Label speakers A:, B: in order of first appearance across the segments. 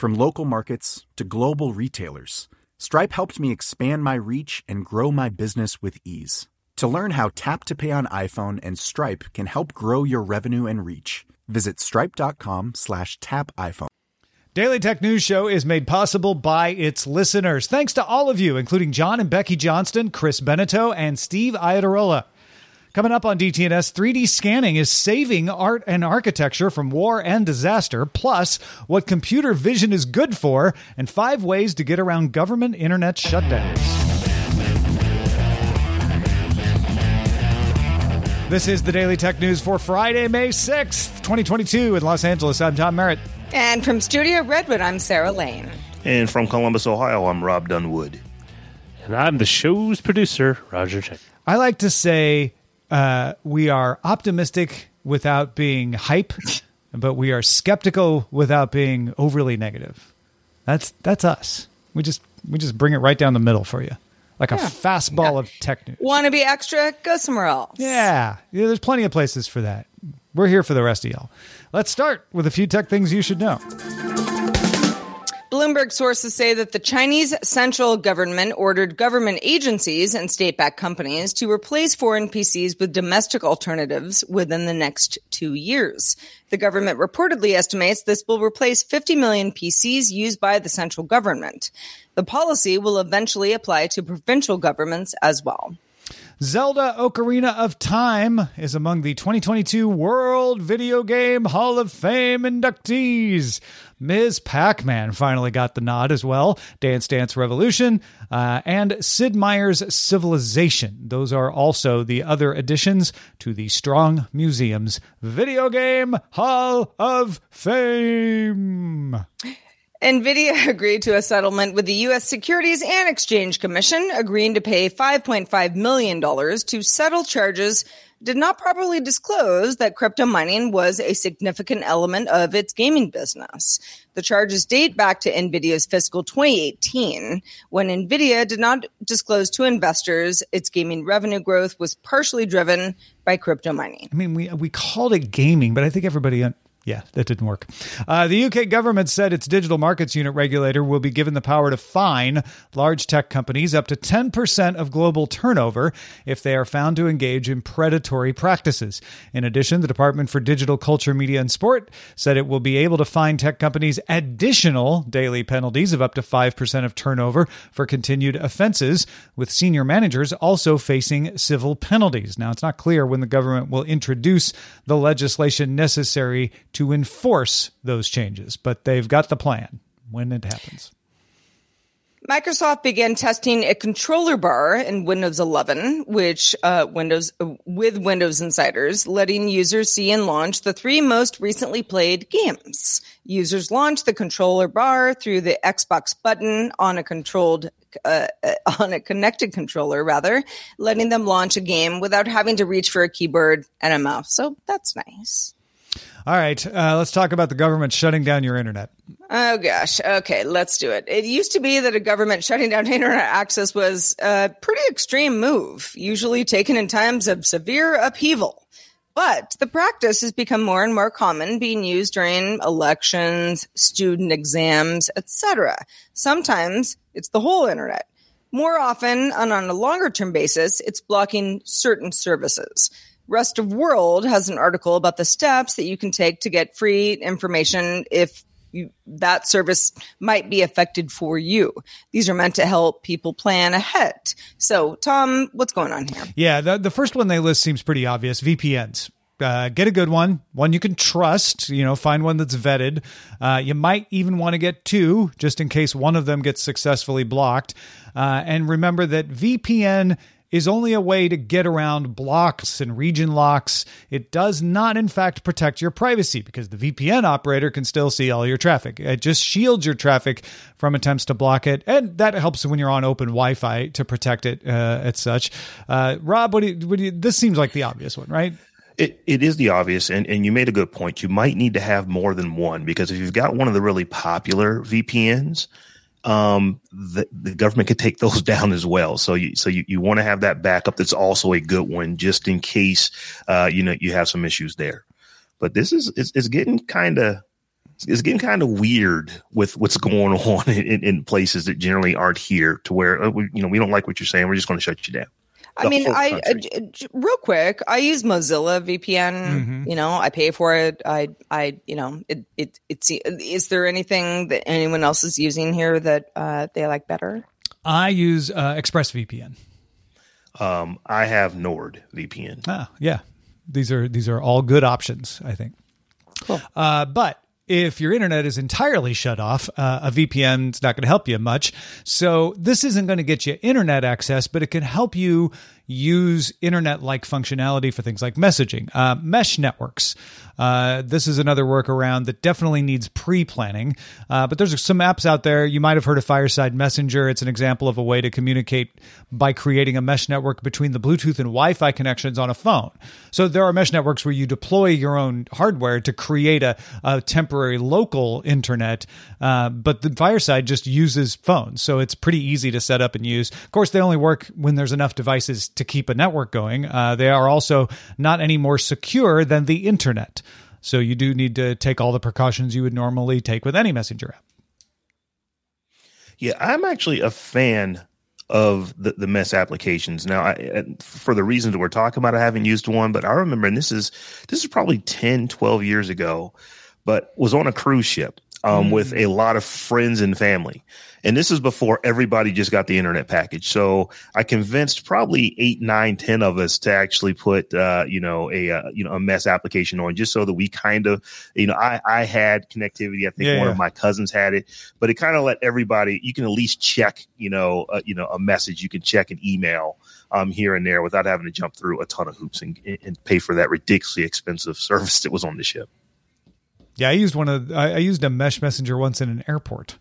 A: From local markets to global retailers, Stripe helped me expand my reach and grow my business with ease. To learn how Tap to Pay on iPhone and Stripe can help grow your revenue and reach, visit stripe.com slash tap iPhone.
B: Daily Tech News Show is made possible by its listeners. Thanks to all of you, including John and Becky Johnston, Chris Beneteau, and Steve Iadarola. Coming up on DTNS, 3D scanning is saving art and architecture from war and disaster, plus what computer vision is good for, and five ways to get around government internet shutdowns. This is the Daily Tech News for Friday, May 6th, 2022 in Los Angeles. I'm Tom Merritt.
C: And from Studio Redwood, I'm Sarah Lane.
D: And from Columbus, Ohio, I'm Rob Dunwood.
E: And I'm the show's producer, Roger Chang.
B: I like to say uh, we are optimistic without being hype, but we are skeptical without being overly negative. That's that's us. We just we just bring it right down the middle for you, like a fastball of tech news.
C: Want to be extra? Go somewhere else.
B: Yeah, yeah, there's plenty of places for that. We're here for the rest of y'all. Let's start with a few tech things you should know.
C: Bloomberg sources say that the Chinese central government ordered government agencies and state backed companies to replace foreign PCs with domestic alternatives within the next two years. The government reportedly estimates this will replace 50 million PCs used by the central government. The policy will eventually apply to provincial governments as well.
B: Zelda Ocarina of Time is among the 2022 World Video Game Hall of Fame inductees. Ms. Pac Man finally got the nod as well. Dance Dance Revolution uh, and Sid Meier's Civilization. Those are also the other additions to the Strong Museum's Video Game Hall of Fame.
C: NVIDIA agreed to a settlement with the U.S. Securities and Exchange Commission, agreeing to pay $5.5 million to settle charges did not properly disclose that crypto mining was a significant element of its gaming business. The charges date back to NVIDIA's fiscal 2018, when NVIDIA did not disclose to investors its gaming revenue growth was partially driven by crypto mining.
B: I mean, we, we called it gaming, but I think everybody yeah, that didn't work. Uh, the UK government said its digital markets unit regulator will be given the power to fine large tech companies up to 10% of global turnover if they are found to engage in predatory practices. In addition, the Department for Digital Culture, Media, and Sport said it will be able to fine tech companies additional daily penalties of up to 5% of turnover for continued offenses, with senior managers also facing civil penalties. Now, it's not clear when the government will introduce the legislation necessary to enforce those changes, but they've got the plan when it happens.
C: Microsoft began testing a controller bar in Windows 11, which uh, Windows with Windows Insiders, letting users see and launch the three most recently played games. Users launch the controller bar through the Xbox button on a controlled uh, on a connected controller, rather, letting them launch a game without having to reach for a keyboard and a mouse. So that's nice.
B: All right, uh, let's talk about the government shutting down your internet.
C: Oh gosh. Okay, let's do it. It used to be that a government shutting down internet access was a pretty extreme move, usually taken in times of severe upheaval. But the practice has become more and more common, being used during elections, student exams, etc. Sometimes it's the whole internet. More often, and on a longer term basis, it's blocking certain services. Rest of World has an article about the steps that you can take to get free information if you, that service might be affected for you. These are meant to help people plan ahead. So, Tom, what's going on here?
B: Yeah, the, the first one they list seems pretty obvious VPNs. Uh, get a good one, one you can trust. You know, find one that's vetted. Uh, you might even want to get two, just in case one of them gets successfully blocked. Uh, and remember that VPN is only a way to get around blocks and region locks. It does not, in fact, protect your privacy because the VPN operator can still see all your traffic. It just shields your traffic from attempts to block it, and that helps when you're on open Wi-Fi to protect it uh, as such. Uh, Rob, what do, you, what do you, this seems like the obvious one, right?
D: It, it is the obvious, and, and you made a good point. You might need to have more than one because if you've got one of the really popular VPNs, um, the, the government could take those down as well. So you, so you, you want to have that backup that's also a good one just in case, uh, you know, you have some issues there. But this is, it's, it's getting kind of, it's getting kind of weird with what's going on in, in, places that generally aren't here to where, uh, you know, we don't like what you're saying. We're just going to shut you down.
C: I mean, I uh, real quick, I use Mozilla VPN. Mm-hmm. You know, I pay for it. I, I, you know, it, it, it's. Is there anything that anyone else is using here that uh, they like better?
B: I use uh, ExpressVPN.
D: Um, I have NordVPN.
B: Ah, yeah. These are these are all good options. I think. Cool. Uh, but if your internet is entirely shut off, uh, a VPN is not going to help you much. So this isn't going to get you internet access, but it can help you use internet like functionality for things like messaging. Uh, mesh networks. Uh, this is another workaround that definitely needs pre planning. Uh, but there's some apps out there. You might have heard of Fireside Messenger. It's an example of a way to communicate by creating a mesh network between the Bluetooth and Wi Fi connections on a phone. So there are mesh networks where you deploy your own hardware to create a, a temporary local internet. Uh, but the Fireside just uses phones. So it's pretty easy to set up and use. Of course, they only work when there's enough devices to keep a network going. Uh, they are also not any more secure than the internet. So you do need to take all the precautions you would normally take with any messenger app.
D: Yeah, I'm actually a fan of the, the mesh applications. Now, I, for the reasons we're talking about, I haven't used one, but I remember, and this is this is probably 10, 12 years ago, but was on a cruise ship um, mm. with a lot of friends and family. And this is before everybody just got the internet package. So I convinced probably eight, nine, ten of us to actually put, uh, you know, a, uh, you know, a mesh application on just so that we kind of, you know, I, I had connectivity. I think yeah, one yeah. of my cousins had it, but it kind of let everybody, you can at least check, you know, uh, you know, a message. You can check an email, um, here and there without having to jump through a ton of hoops and, and pay for that ridiculously expensive service that was on the ship.
B: Yeah, I used one of I, I used a mesh messenger once in an airport.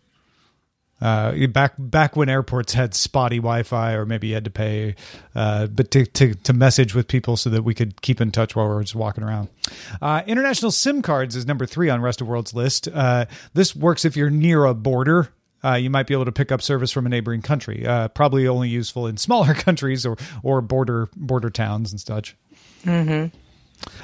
B: Uh, back back when airports had spotty Wi-Fi, or maybe you had to pay, uh, but to, to, to message with people so that we could keep in touch while we were just walking around. Uh, international SIM cards is number three on Rest of World's list. Uh, this works if you're near a border. Uh, you might be able to pick up service from a neighboring country. Uh, probably only useful in smaller countries or or border border towns and such.
C: Mm-hmm.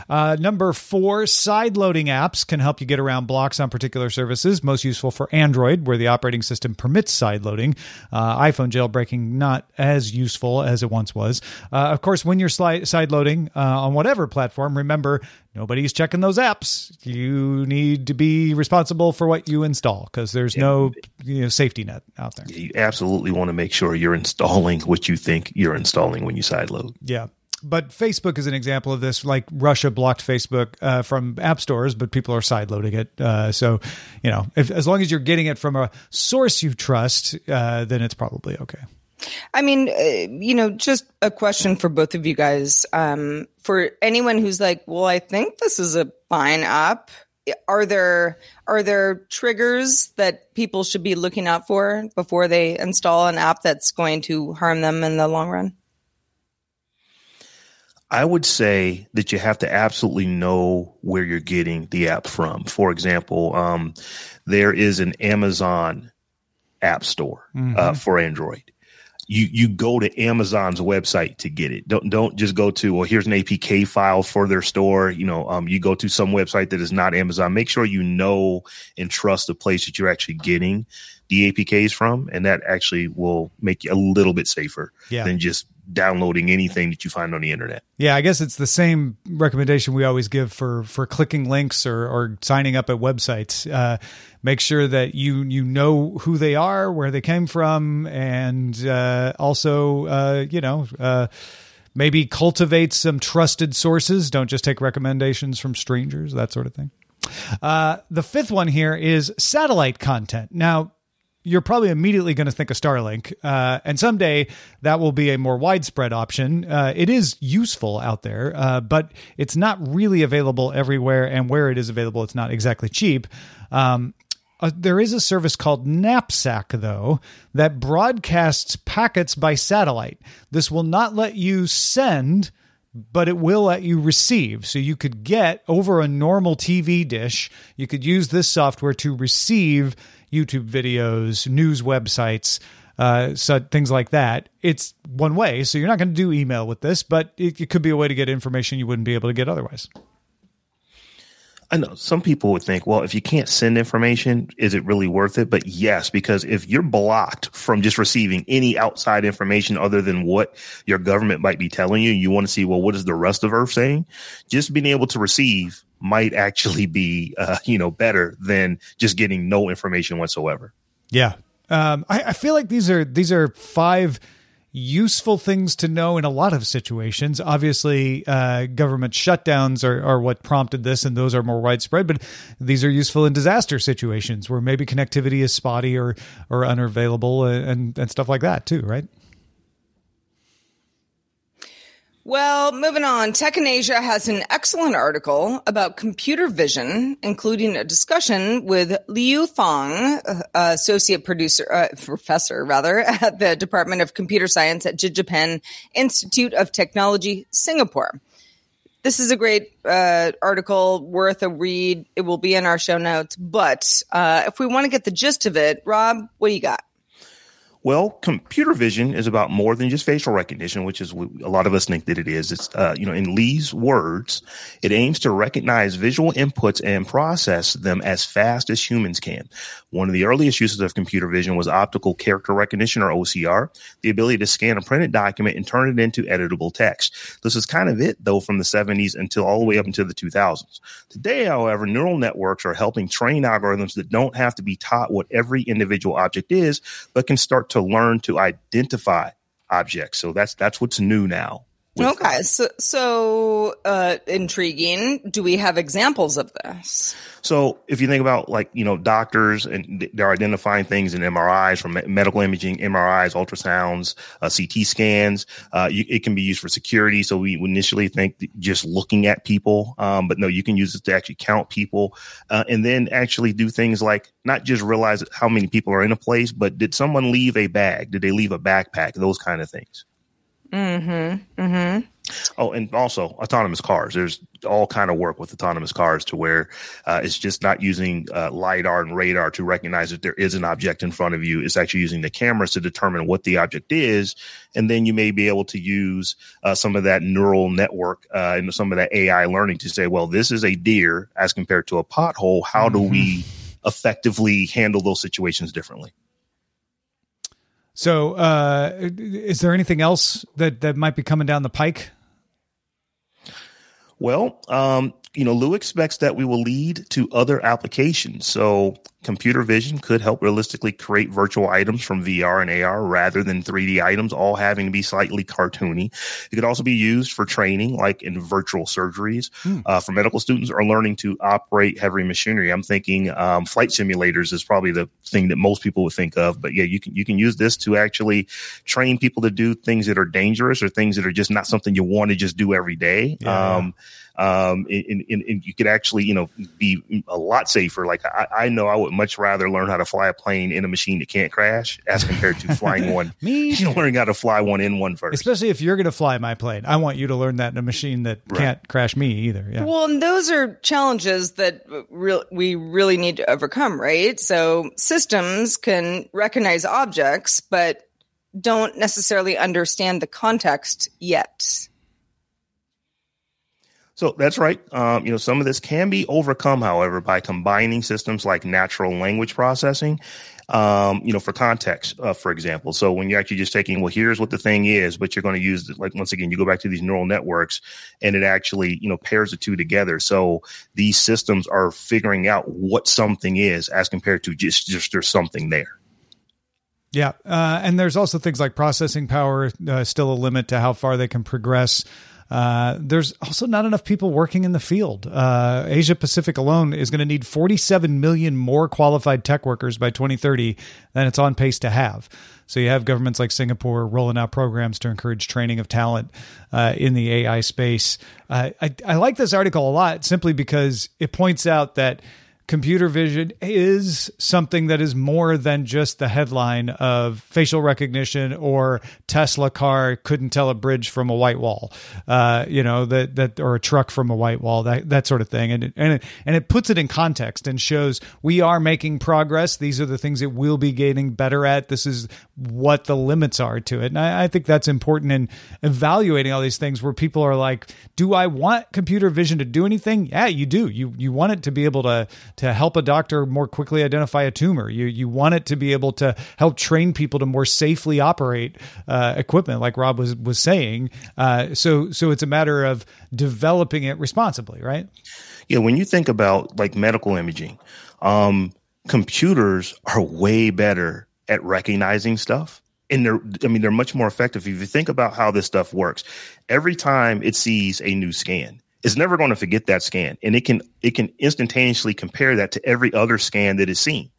B: Uh, number four, side loading apps can help you get around blocks on particular services. Most useful for Android, where the operating system permits side loading. Uh, iPhone jailbreaking not as useful as it once was. Uh, of course, when you're side loading uh, on whatever platform, remember nobody's checking those apps. You need to be responsible for what you install because there's no you know, safety net out there.
D: You absolutely want to make sure you're installing what you think you're installing when you side load.
B: Yeah but Facebook is an example of this. Like Russia blocked Facebook uh, from app stores, but people are sideloading it. Uh, so, you know, if, as long as you're getting it from a source you trust, uh, then it's probably okay.
C: I mean, uh, you know, just a question for both of you guys. Um, for anyone who's like, well, I think this is a fine app. Are there are there triggers that people should be looking out for before they install an app that's going to harm them in the long run?
D: I would say that you have to absolutely know where you're getting the app from. For example, um, there is an Amazon app store uh, mm-hmm. uh, for Android. You you go to Amazon's website to get it. Don't don't just go to well here's an APK file for their store. You know, um, you go to some website that is not Amazon. Make sure you know and trust the place that you're actually getting the APKs from, and that actually will make you a little bit safer yeah. than just downloading anything that you find on the internet.
B: Yeah, I guess it's the same recommendation we always give for for clicking links or, or signing up at websites. Uh, make sure that you you know who they are, where they came from, and uh, also uh, you know uh, maybe cultivate some trusted sources. Don't just take recommendations from strangers, that sort of thing. Uh, the fifth one here is satellite content. Now, you're probably immediately going to think of Starlink, uh, and someday that will be a more widespread option. Uh, it is useful out there, uh, but it's not really available everywhere, and where it is available, it's not exactly cheap. Um, uh, there is a service called Knapsack, though, that broadcasts packets by satellite. This will not let you send, but it will let you receive. So you could get over a normal TV dish, you could use this software to receive YouTube videos, news websites, uh, so things like that. It's one way, so you're not going to do email with this, but it, it could be a way to get information you wouldn't be able to get otherwise.
D: I know some people would think, well, if you can't send information, is it really worth it? But yes, because if you're blocked from just receiving any outside information other than what your government might be telling you, you want to see, well, what is the rest of Earth saying? Just being able to receive might actually be, uh, you know, better than just getting no information whatsoever.
B: Yeah. Um, I, I feel like these are these are five useful things to know in a lot of situations. Obviously, uh, government shutdowns are, are what prompted this, and those are more widespread. But these are useful in disaster situations where maybe connectivity is spotty or or unavailable, and and stuff like that too, right?
C: Well, moving on, Tech in Asia has an excellent article about computer vision, including a discussion with Liu Fang, uh, associate producer, uh, professor rather, at the Department of Computer Science at DigiPen Institute of Technology, Singapore. This is a great uh, article, worth a read. It will be in our show notes. But uh, if we want to get the gist of it, Rob, what do you got?
D: Well, computer vision is about more than just facial recognition, which is what a lot of us think that it is. It's, uh, you know, in Lee's words, it aims to recognize visual inputs and process them as fast as humans can. One of the earliest uses of computer vision was optical character recognition or OCR, the ability to scan a printed document and turn it into editable text. This is kind of it though from the 70s until all the way up until the 2000s. Today, however, neural networks are helping train algorithms that don't have to be taught what every individual object is, but can start to learn to identify objects. So that's that's what's new now.
C: Okay, so so uh, intriguing. Do we have examples of this?
D: So if you think about like you know doctors and they're identifying things in MRIs from medical imaging, MRIs, ultrasounds, uh, CT scans, uh, you, it can be used for security. So we initially think just looking at people, um, but no, you can use it to actually count people, uh, and then actually do things like not just realize how many people are in a place, but did someone leave a bag? Did they leave a backpack? Those kind of things.
C: Mm-hmm. Mm-hmm.
D: Oh, and also autonomous cars. There's all kind of work with autonomous cars to where uh, it's just not using uh, lidar and radar to recognize that there is an object in front of you. It's actually using the cameras to determine what the object is, and then you may be able to use uh, some of that neural network uh, and some of that AI learning to say, well, this is a deer as compared to a pothole. How mm-hmm. do we effectively handle those situations differently?
B: So, uh, is there anything else that that might be coming down the pike?
D: Well, um, you know, Lou expects that we will lead to other applications. So computer vision could help realistically create virtual items from VR and AR rather than 3D items, all having to be slightly cartoony. It could also be used for training, like in virtual surgeries, hmm. uh, for medical students or learning to operate heavy machinery. I'm thinking um, flight simulators is probably the thing that most people would think of. But yeah, you can you can use this to actually train people to do things that are dangerous or things that are just not something you want to just do every day. Yeah. Um, um, and, and, and, you could actually, you know, be a lot safer. Like I, I, know I would much rather learn how to fly a plane in a machine that can't crash as compared to flying one. Me, you know, learning how to fly one in one first.
B: Especially if you're going to fly my plane, I want you to learn that in a machine that right. can't crash me either. Yeah.
C: Well, and those are challenges that real we really need to overcome, right? So systems can recognize objects, but don't necessarily understand the context yet.
D: So that's right. Um, you know, some of this can be overcome, however, by combining systems like natural language processing. Um, you know, for context, uh, for example. So when you're actually just taking, well, here's what the thing is, but you're going to use. Like once again, you go back to these neural networks, and it actually, you know, pairs the two together. So these systems are figuring out what something is as compared to just just there's something there.
B: Yeah, uh, and there's also things like processing power, uh, still a limit to how far they can progress. Uh, there's also not enough people working in the field. Uh, Asia Pacific alone is going to need 47 million more qualified tech workers by 2030 than it's on pace to have. So you have governments like Singapore rolling out programs to encourage training of talent uh, in the AI space. Uh, I, I like this article a lot simply because it points out that computer vision is something that is more than just the headline of facial recognition or Tesla car couldn't tell a bridge from a white wall, uh, you know that that or a truck from a white wall, that that sort of thing, and it, and it, and it puts it in context and shows we are making progress. These are the things that we'll be getting better at. This is what the limits are to it, and I, I think that's important in evaluating all these things where people are like, do I want computer vision to do anything? Yeah, you do. You you want it to be able to to help a doctor more quickly identify a tumor. You you want it to be able to help train people to more safely operate uh, equipment, like Rob was was saying. Uh, so so it's a matter of developing it responsibly, right?
D: Yeah, when you think about like medical imaging, um, computers are way better at recognizing stuff and they're i mean they're much more effective if you think about how this stuff works every time it sees a new scan is never going to forget that scan and it can it can instantaneously compare that to every other scan that is seen.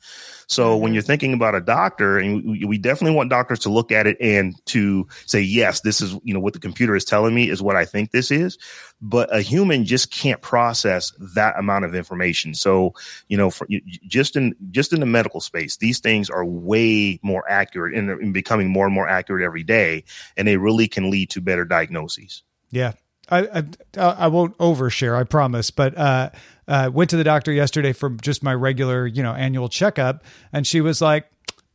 D: So mm-hmm. when you're thinking about a doctor and we, we, definitely want doctors to look at it and to say yes this is you know what the computer is telling me is what i think this is. But a human just can't process that amount of information. So you know for, just in just in the medical space these things are way more accurate and, and becoming more and more accurate every day and they really can lead to better diagnoses.
B: Yeah I, I, I won't overshare, I promise. But uh, uh, went to the doctor yesterday for just my regular, you know, annual checkup, and she was like,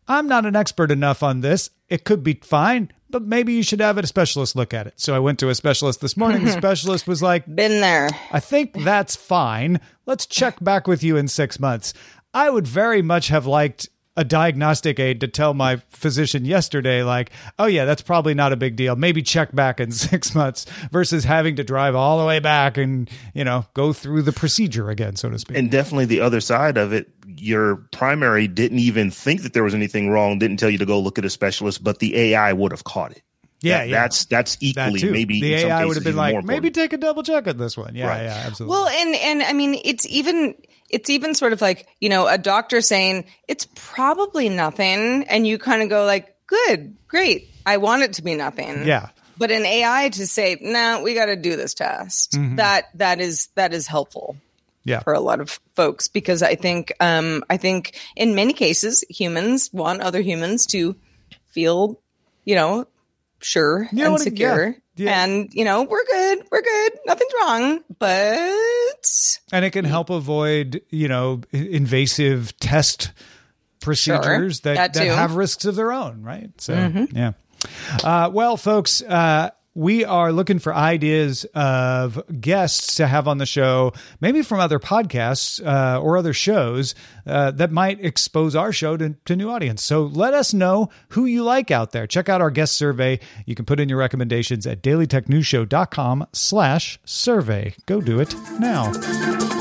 B: "I'm not an expert enough on this. It could be fine, but maybe you should have a specialist look at it." So I went to a specialist this morning. The specialist was like,
C: "Been there.
B: I think that's fine. Let's check back with you in six months." I would very much have liked a diagnostic aid to tell my physician yesterday, like, oh, yeah, that's probably not a big deal. Maybe check back in six months versus having to drive all the way back and, you know, go through the procedure again, so to speak.
D: And definitely the other side of it, your primary didn't even think that there was anything wrong, didn't tell you to go look at a specialist, but the AI would have caught it.
B: Yeah,
D: that,
B: yeah.
D: that's that's equally
B: that
D: maybe
B: the AI would have been like
D: maybe
B: take a double check at this one. Yeah, right. yeah, absolutely.
C: Well, and and I mean, it's even it's even sort of like, you know, a doctor saying it's probably nothing. And you kind of go like, good, great. I want it to be nothing.
B: Yeah.
C: But an AI to say, no, nah, we got to do this test. Mm-hmm. That, that is, that is helpful.
B: Yeah.
C: For a lot of folks, because I think, um, I think in many cases, humans want other humans to feel, you know, sure you and secure. Yeah. Yeah. And, you know, we're good. We're good. Nothing's wrong. But.
B: And it can help avoid, you know, invasive test procedures sure, that, that, that, have risks of their own, right? So, mm-hmm. yeah. Uh, well, folks, uh, we are looking for ideas of guests to have on the show, maybe from other podcasts uh, or other shows uh, that might expose our show to, to new audience. So let us know who you like out there. Check out our guest survey. You can put in your recommendations at dailytechnewsshow.com slash survey. Go do it now.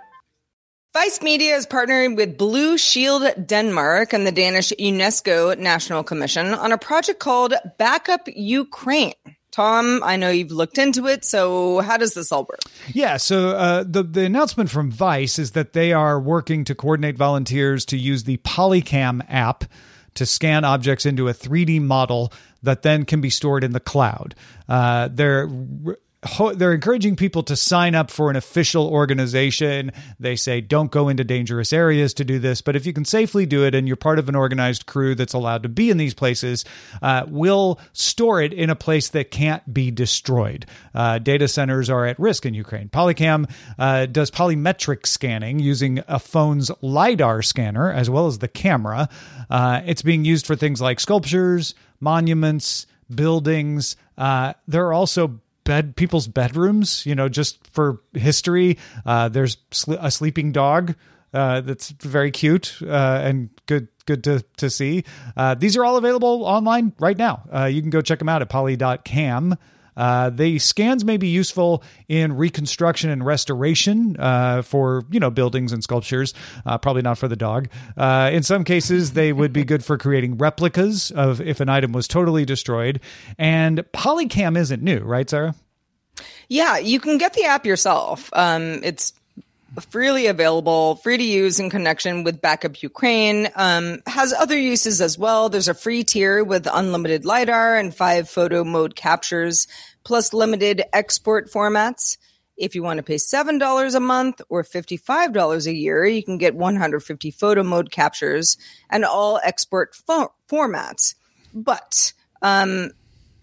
C: Vice Media is partnering with Blue Shield Denmark and the Danish UNESCO National Commission on a project called Backup Ukraine. Tom, I know you've looked into it. So, how does this all work?
B: Yeah. So, uh, the the announcement from Vice is that they are working to coordinate volunteers to use the Polycam app to scan objects into a 3D model that then can be stored in the cloud. Uh, they're they're encouraging people to sign up for an official organization. They say don't go into dangerous areas to do this, but if you can safely do it and you're part of an organized crew that's allowed to be in these places, uh, we'll store it in a place that can't be destroyed. Uh, data centers are at risk in Ukraine. Polycam uh, does polymetric scanning using a phone's LiDAR scanner as well as the camera. Uh, it's being used for things like sculptures, monuments, buildings. Uh, there are also bed people's bedrooms you know just for history. Uh, there's sl- a sleeping dog uh, that's very cute uh, and good good to, to see. Uh, these are all available online right now. Uh, you can go check them out at poly.cam uh, the scans may be useful in reconstruction and restoration uh, for you know buildings and sculptures. Uh, probably not for the dog. Uh, in some cases, they would be good for creating replicas of if an item was totally destroyed. And Polycam isn't new, right, Sarah?
C: Yeah, you can get the app yourself. Um, it's freely available, free to use in connection with Backup Ukraine. Um, has other uses as well. There's a free tier with unlimited LiDAR and five photo mode captures, plus limited export formats. If you want to pay $7 a month or $55 a year, you can get 150 photo mode captures and all export fo- formats. But um,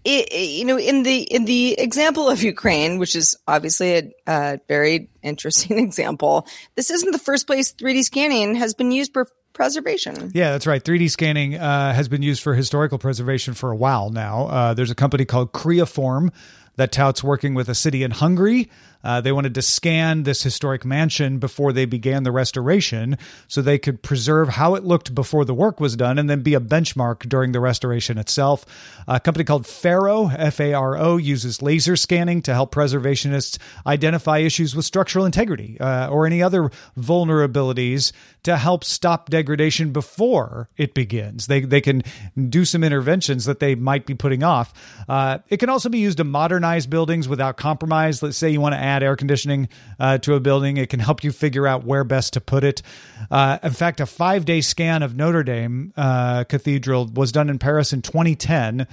C: it, you know, in the in the example of Ukraine, which is obviously a, a, very interesting example, this isn't the first place 3D scanning has been used for preservation.
B: Yeah, that's right. 3D scanning uh, has been used for historical preservation for a while now. Uh, there's a company called Creaform that touts working with a city in Hungary uh, they wanted to scan this historic mansion before they began the restoration so they could preserve how it looked before the work was done and then be a benchmark during the restoration itself. A company called Faro, F A R O, uses laser scanning to help preservationists identify issues with structural integrity uh, or any other vulnerabilities to help stop degradation before it begins. They, they can do some interventions that they might be putting off. Uh, it can also be used to modernize buildings without compromise. Let's say you want to add air conditioning uh, to a building. It can help you figure out where best to put it. Uh, in fact, a five day scan of Notre Dame uh, Cathedral was done in Paris in 2010.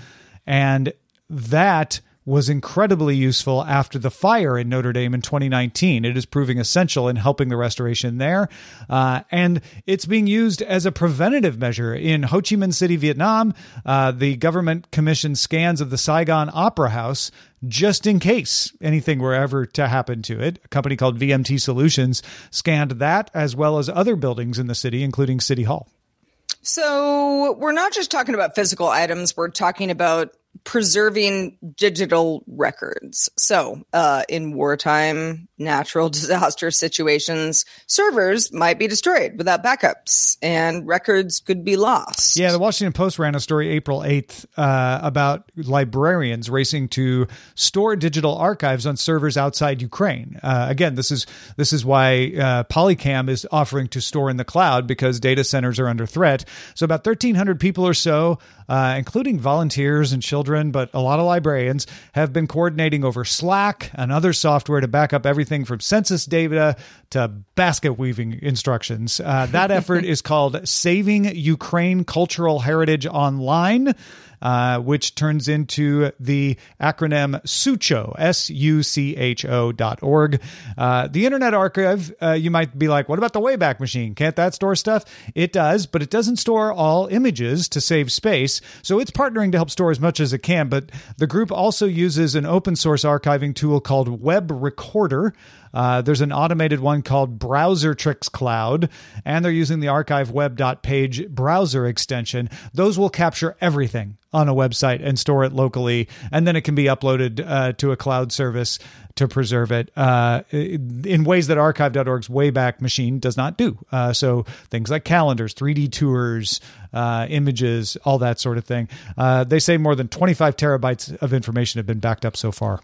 B: And that was incredibly useful after the fire in Notre Dame in 2019. It is proving essential in helping the restoration there. Uh, and it's being used as a preventative measure. In Ho Chi Minh City, Vietnam, uh, the government commissioned scans of the Saigon Opera House just in case anything were ever to happen to it. A company called VMT Solutions scanned that as well as other buildings in the city, including City Hall.
C: So we're not just talking about physical items, we're talking about preserving digital records. So, uh, in wartime, natural disaster situations, servers might be destroyed without backups and records could be lost.
B: Yeah, the Washington Post ran a story April 8th uh, about librarians racing to store digital archives on servers outside Ukraine. Uh, again, this is this is why uh, Polycam is offering to store in the cloud because data centers are under threat. So about 1300 people or so, uh, including volunteers and children children, but a lot of librarians have been coordinating over Slack and other software to back up everything from census data to basket weaving instructions. Uh, that effort is called Saving Ukraine Cultural Heritage Online. Uh, which turns into the acronym SUCHO, S U C H O dot org. Uh, the Internet Archive, uh, you might be like, what about the Wayback Machine? Can't that store stuff? It does, but it doesn't store all images to save space. So it's partnering to help store as much as it can. But the group also uses an open source archiving tool called Web Recorder. Uh, there's an automated one called Browsertrix Cloud, and they're using the archive web.page browser extension. Those will capture everything on a website and store it locally, and then it can be uploaded uh, to a cloud service to preserve it uh, in ways that archive.org's Wayback Machine does not do. Uh, so things like calendars, 3D tours, uh, images, all that sort of thing. Uh, they say more than 25 terabytes of information have been backed up so far.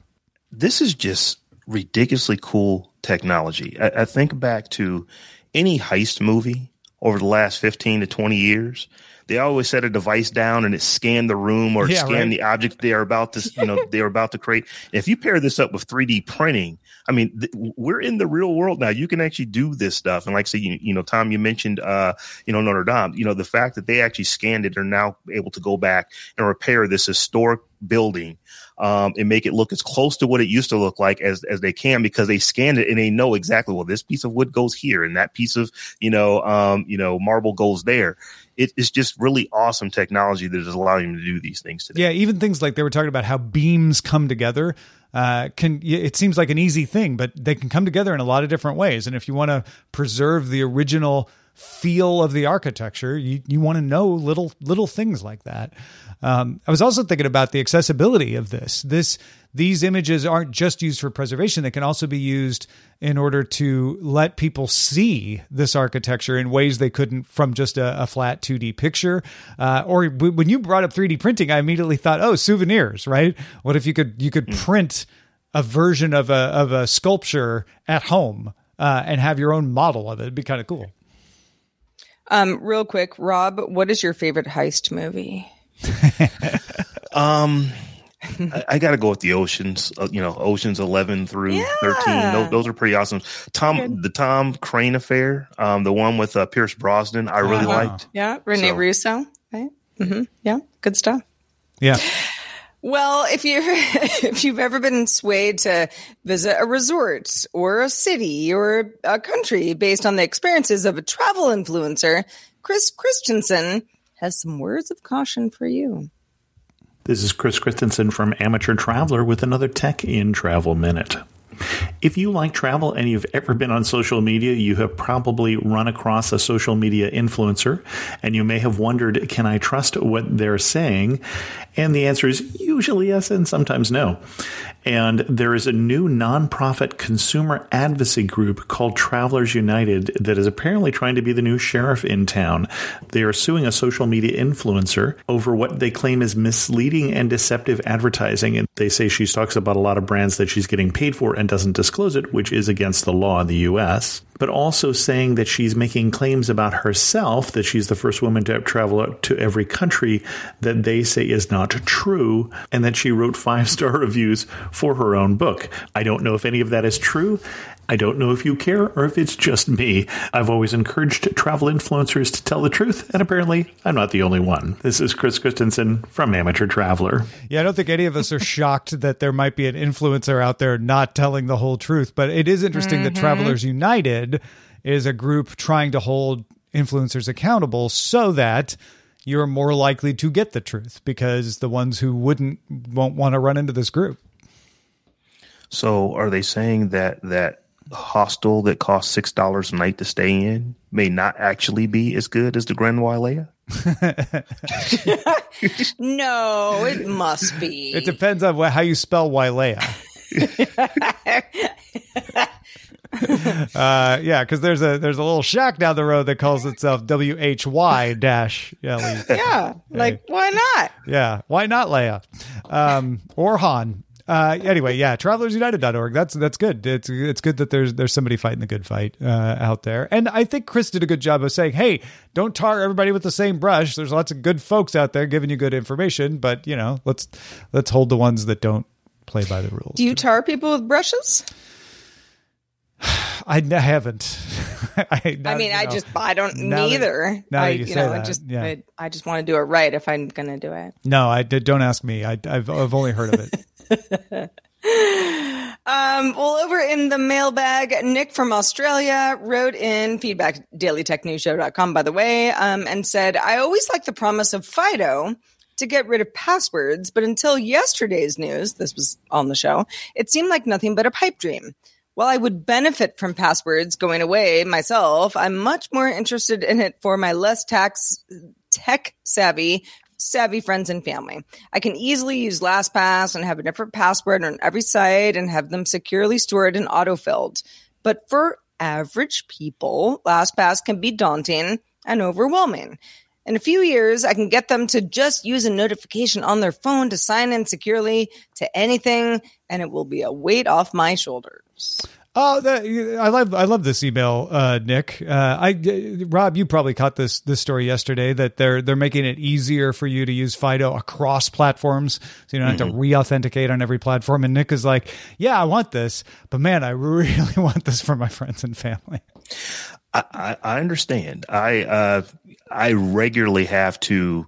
D: This is just ridiculously cool technology. I, I, think back to any heist movie over the last 15 to 20 years. They always set a device down and it scanned the room or yeah, scanned right. the object they are about to, you know, they are about to create. If you pair this up with 3D printing, I mean, th- we're in the real world now. You can actually do this stuff. And like I say, you, you know, Tom, you mentioned, uh, you know, Notre Dame, you know, the fact that they actually scanned it are now able to go back and repair this historic building um, and make it look as close to what it used to look like as as they can because they scanned it and they know exactly well this piece of wood goes here and that piece of you know um, you know marble goes there. It is just really awesome technology that is allowing them to do these things today.
B: Yeah, even things like they were talking about how beams come together. Uh, can it seems like an easy thing, but they can come together in a lot of different ways. And if you want to preserve the original feel of the architecture, you you want to know little little things like that. Um, I was also thinking about the accessibility of this. This these images aren't just used for preservation; they can also be used in order to let people see this architecture in ways they couldn't from just a, a flat 2D picture. Uh, or w- when you brought up 3D printing, I immediately thought, oh, souvenirs, right? What if you could you could hmm. print a version of a of a sculpture at home uh, and have your own model of it? It'd be kind of cool.
C: Um, real quick, Rob, what is your favorite heist movie?
D: um, I, I got to go with the oceans. Uh, you know, oceans eleven through yeah. thirteen. Those, those, are pretty awesome. Tom, Good. the Thomas Crown affair, um, the one with uh, Pierce Brosnan, I really uh-huh. liked.
C: Yeah, Rene so. Russo. Right. Mm-hmm. Yeah, good stuff.
B: Yeah.
C: Well, if you if you've ever been swayed to visit a resort or a city or a country based on the experiences of a travel influencer, Chris Christensen has some words of caution for you.
F: This is Chris Christensen from Amateur Traveler with another Tech in Travel Minute. If you like travel and you've ever been on social media, you have probably run across a social media influencer and you may have wondered, can I trust what they're saying? And the answer is usually yes and sometimes no. And there is a new nonprofit consumer advocacy group called Travelers United that is apparently trying to be the new sheriff in town. They are suing a social media influencer over what they claim is misleading and deceptive advertising. And they say she talks about a lot of brands that she's getting paid for and doesn't disclose it, which is against the law in the US but also saying that she's making claims about herself, that she's the first woman to travel to every country that they say is not true, and that she wrote five star reviews for her own book. I don't know if any of that is true. I don't know if you care or if it's just me. I've always encouraged travel influencers to tell the truth, and apparently I'm not the only one. This is Chris Christensen from Amateur Traveler.
B: Yeah, I don't think any of us are shocked that there might be an influencer out there not telling the whole truth, but it is interesting mm-hmm. that Travelers United is a group trying to hold influencers accountable so that you're more likely to get the truth because the ones who wouldn't won't want to run into this group.
D: So are they saying that that hostel that costs six dollars a night to stay in may not actually be as good as the Grand Wailea?
C: no, it must be.
B: It depends on how you spell Wailea. uh, yeah, because there's a there's a little shack down the road that calls itself W H Y dash
C: L. Yeah, like why not?
B: Yeah, why not Leia? Um, or Han. Uh, anyway, yeah, travelersunited.org. That's that's good. It's it's good that there's there's somebody fighting the good fight uh, out there. And I think Chris did a good job of saying, "Hey, don't tar everybody with the same brush. There's lots of good folks out there giving you good information, but you know, let's let's hold the ones that don't play by the rules."
C: Do you tar people with brushes?
B: I n- haven't. I,
C: I mean, I just I don't neither.
B: now that
C: I
B: you
C: you know, I
B: that,
C: just
B: yeah.
C: I, I just want to do it right if I'm gonna do it.
B: no, I. Don't ask me. I, I've I've only heard of it.
C: Um, well, over in the mailbag, Nick from Australia wrote in feedback dailytechnewsshow.com, by the way, um, and said, I always like the promise of Fido to get rid of passwords, but until yesterday's news, this was on the show, it seemed like nothing but a pipe dream. While I would benefit from passwords going away myself, I'm much more interested in it for my less tax tech savvy savvy friends and family. I can easily use LastPass and have a different password on every site and have them securely stored and autofilled. But for average people, LastPass can be daunting and overwhelming. In a few years, I can get them to just use a notification on their phone to sign in securely to anything, and it will be a weight off my shoulders.
B: Oh, that, I love I love this email, uh, Nick. Uh, I uh, Rob, you probably caught this this story yesterday that they're they're making it easier for you to use Fido across platforms, so you don't have to re-authenticate on every platform. And Nick is like, "Yeah, I want this, but man, I really want this for my friends and family."
D: I, I, I understand. I uh, I regularly have to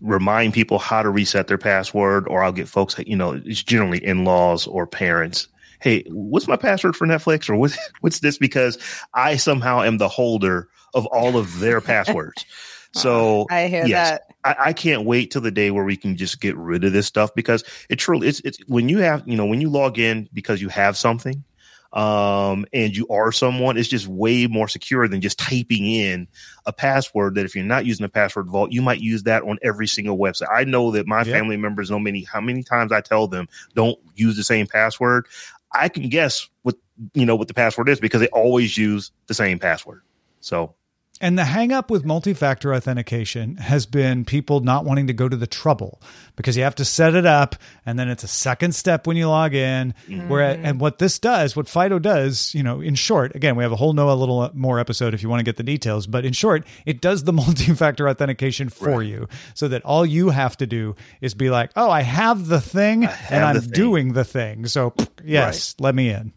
D: remind people how to reset their password, or I'll get folks, you know, it's generally in laws or parents. Hey, what's my password for Netflix, or what's what's this? Because I somehow am the holder of all of their passwords. So
C: I hear
D: yes,
C: that.
D: I, I can't wait till the day where we can just get rid of this stuff because it truly it's it's when you have you know when you log in because you have something um and you are someone it's just way more secure than just typing in a password that if you're not using a password vault you might use that on every single website. I know that my
B: Yeah.
D: family members know many how many times i tell them don't use the same password. I can guess what you know what the password is because they always use the same password. So
B: And the hang up with multi factor authentication has been people not wanting to go to the trouble because you have to set it up and then it's a second step when you log in. Where mm-hmm. and what this does, what Fido does, you know, in short, again, we have a whole no a little uh, more episode if you want to get the details, but in short, it does the multi factor authentication for you so that all you have to do is be like, oh, I have the thing and
D: have
B: I'm
D: the thing.
B: doing the thing. So, yes, let me in.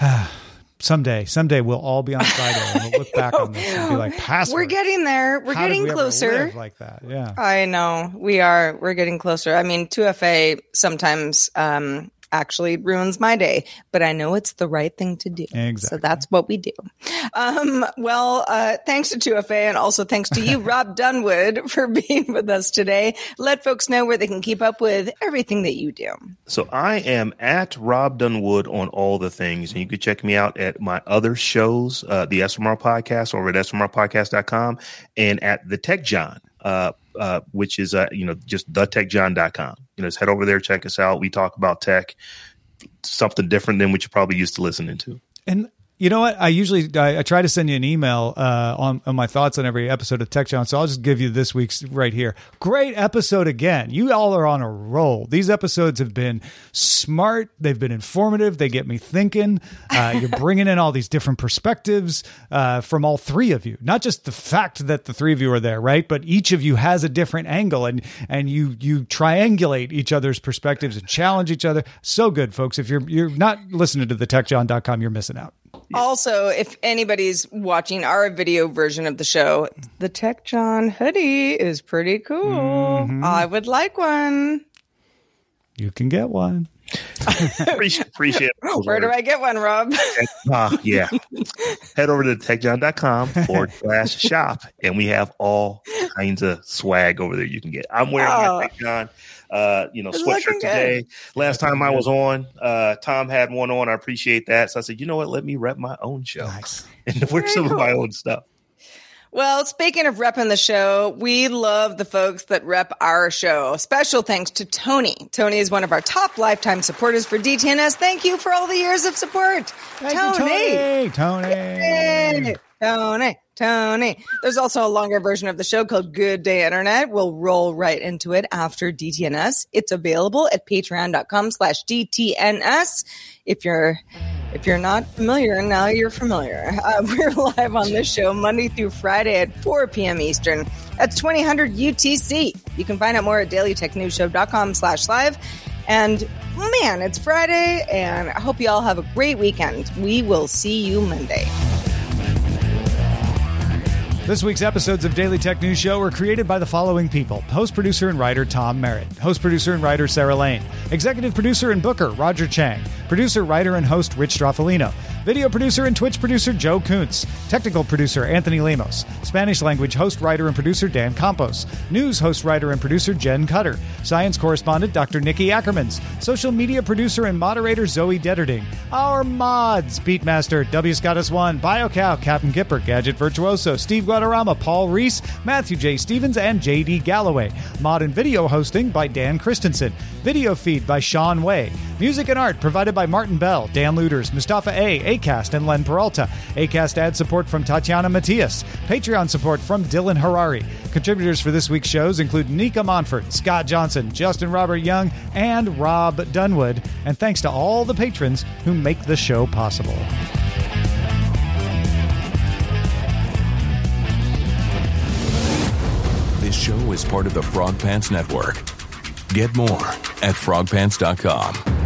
B: someday, someday we'll all be on Fido and we'll look back on this and be like, password.
C: We're getting there. We're
B: How
C: getting
B: we
C: closer.
B: like that. Yeah.
C: I know we are. We're getting closer. I mean, 2FA sometimes um, actually ruins my day, but I know it's the right thing to do.
B: Exactly.
C: So that's what we do. Um, well, uh, thanks to 2FA and also thanks to you, Rob Dunwood, for being with us today. Let folks know where they can keep up with everything that you do.
D: So I am at Rob Dunwood on all the things, and you can check me out at my other shows, uh, the SMR podcast over at smrpodcast.com and at the Tech Jawn, uh, uh, which is, uh, you know, just thetechjawn.com. You know, just head over there, check us out. We talk about tech, something different than what you're probably used to listening to.
B: And you know what? I usually I, I try to send you an email uh, on on my thoughts on every episode of Tech Jawn. So I'll just give you this week's right here. Great episode again. You all are on a roll. These episodes have been smart. They've been informative. They get me thinking. Uh, you're bringing in all these different perspectives uh, from all three of you. Not just the fact that the three of you are there, right? But each of you has a different angle, and and you you triangulate each other's perspectives and challenge each other. So good, folks. If you're you're not listening to the TechJawn.com, you're missing out.
C: Also, if anybody's watching our video version of the show, the Tech Jawn hoodie is pretty cool.
B: Mm-hmm.
C: I would like one.
B: You can get one.
D: Appreciate, appreciate it.
C: Where do I get one, Rob?
D: Ah, yeah. Head over to techjawn.com forward slash shop, and we have all kinds of swag over there you can get. I'm wearing
C: Oh.
D: my TechJawn, uh, you know,
C: It's looking
D: sweatshirt
C: good.
D: today. Last time I was on, uh, Tom had one on. I appreciate that. So I said, you know what? Let me rep my own show
B: Nice.
D: and wear
C: Very
D: some of my own stuff.
C: Well, speaking of repping the show, we love the folks that rep our show. Special thanks to Tony. Tony is one of our top lifetime supporters for DTNS. Thank you for all the years of support.
B: Thank you, Tony. Tony.
C: Hey, Tony. Tony. There's also a longer version of the show called Good Day Internet. We'll roll right into it after DTNS. It's available at patreon.com slash DTNS. If you're if you're not familiar, now you're familiar. Uh, we're live on this show Monday through Friday at 4 p.m. Eastern. That's 2000 UTC. You can find out more at dailytechnewsshow.com slash live. And man, it's Friday, and I hope you all have a great weekend. We will see you Monday.
B: This week's episodes of Daily Tech News Show were created by the following people. Host, producer, and writer Tom Merritt, host, producer, and writer Sarah Lane, executive producer and booker Roger Chang, producer, writer, and host Rich Stroffolino, video producer and Twitch producer Joe Kuntz, technical producer Anthony Lemos, Spanish language host, writer, and producer Dan Campos, news host, writer, and producer Jen Cutter, science correspondent Dr. Nikki Ackermans, social media producer and moderator Zoe Deterding, our mods Beatmaster, W. Scottus One, BioCow, Captain Kipper, Gadget Virtuoso, Steve Guadarrama, Paul Reese, Matthew J. Stevens, and JD Galloway. Mod and video hosting by Dan Christensen. Video feed by Sean Way. Music and art provided by Martin Bell, Dan Lueders, Mustafa A. A, Acast, and Len Peralta. Acast ad support from Tatiana Matias. Patreon support from Dylan Harari. Contributors for this week's shows include Nika Monfort, Scott Johnson, Justin Robert Young, and Rob Dunwood. And thanks to all the patrons who make the show possible.
G: This show is part of the Frog Pants Network. Get more at frogpants.com.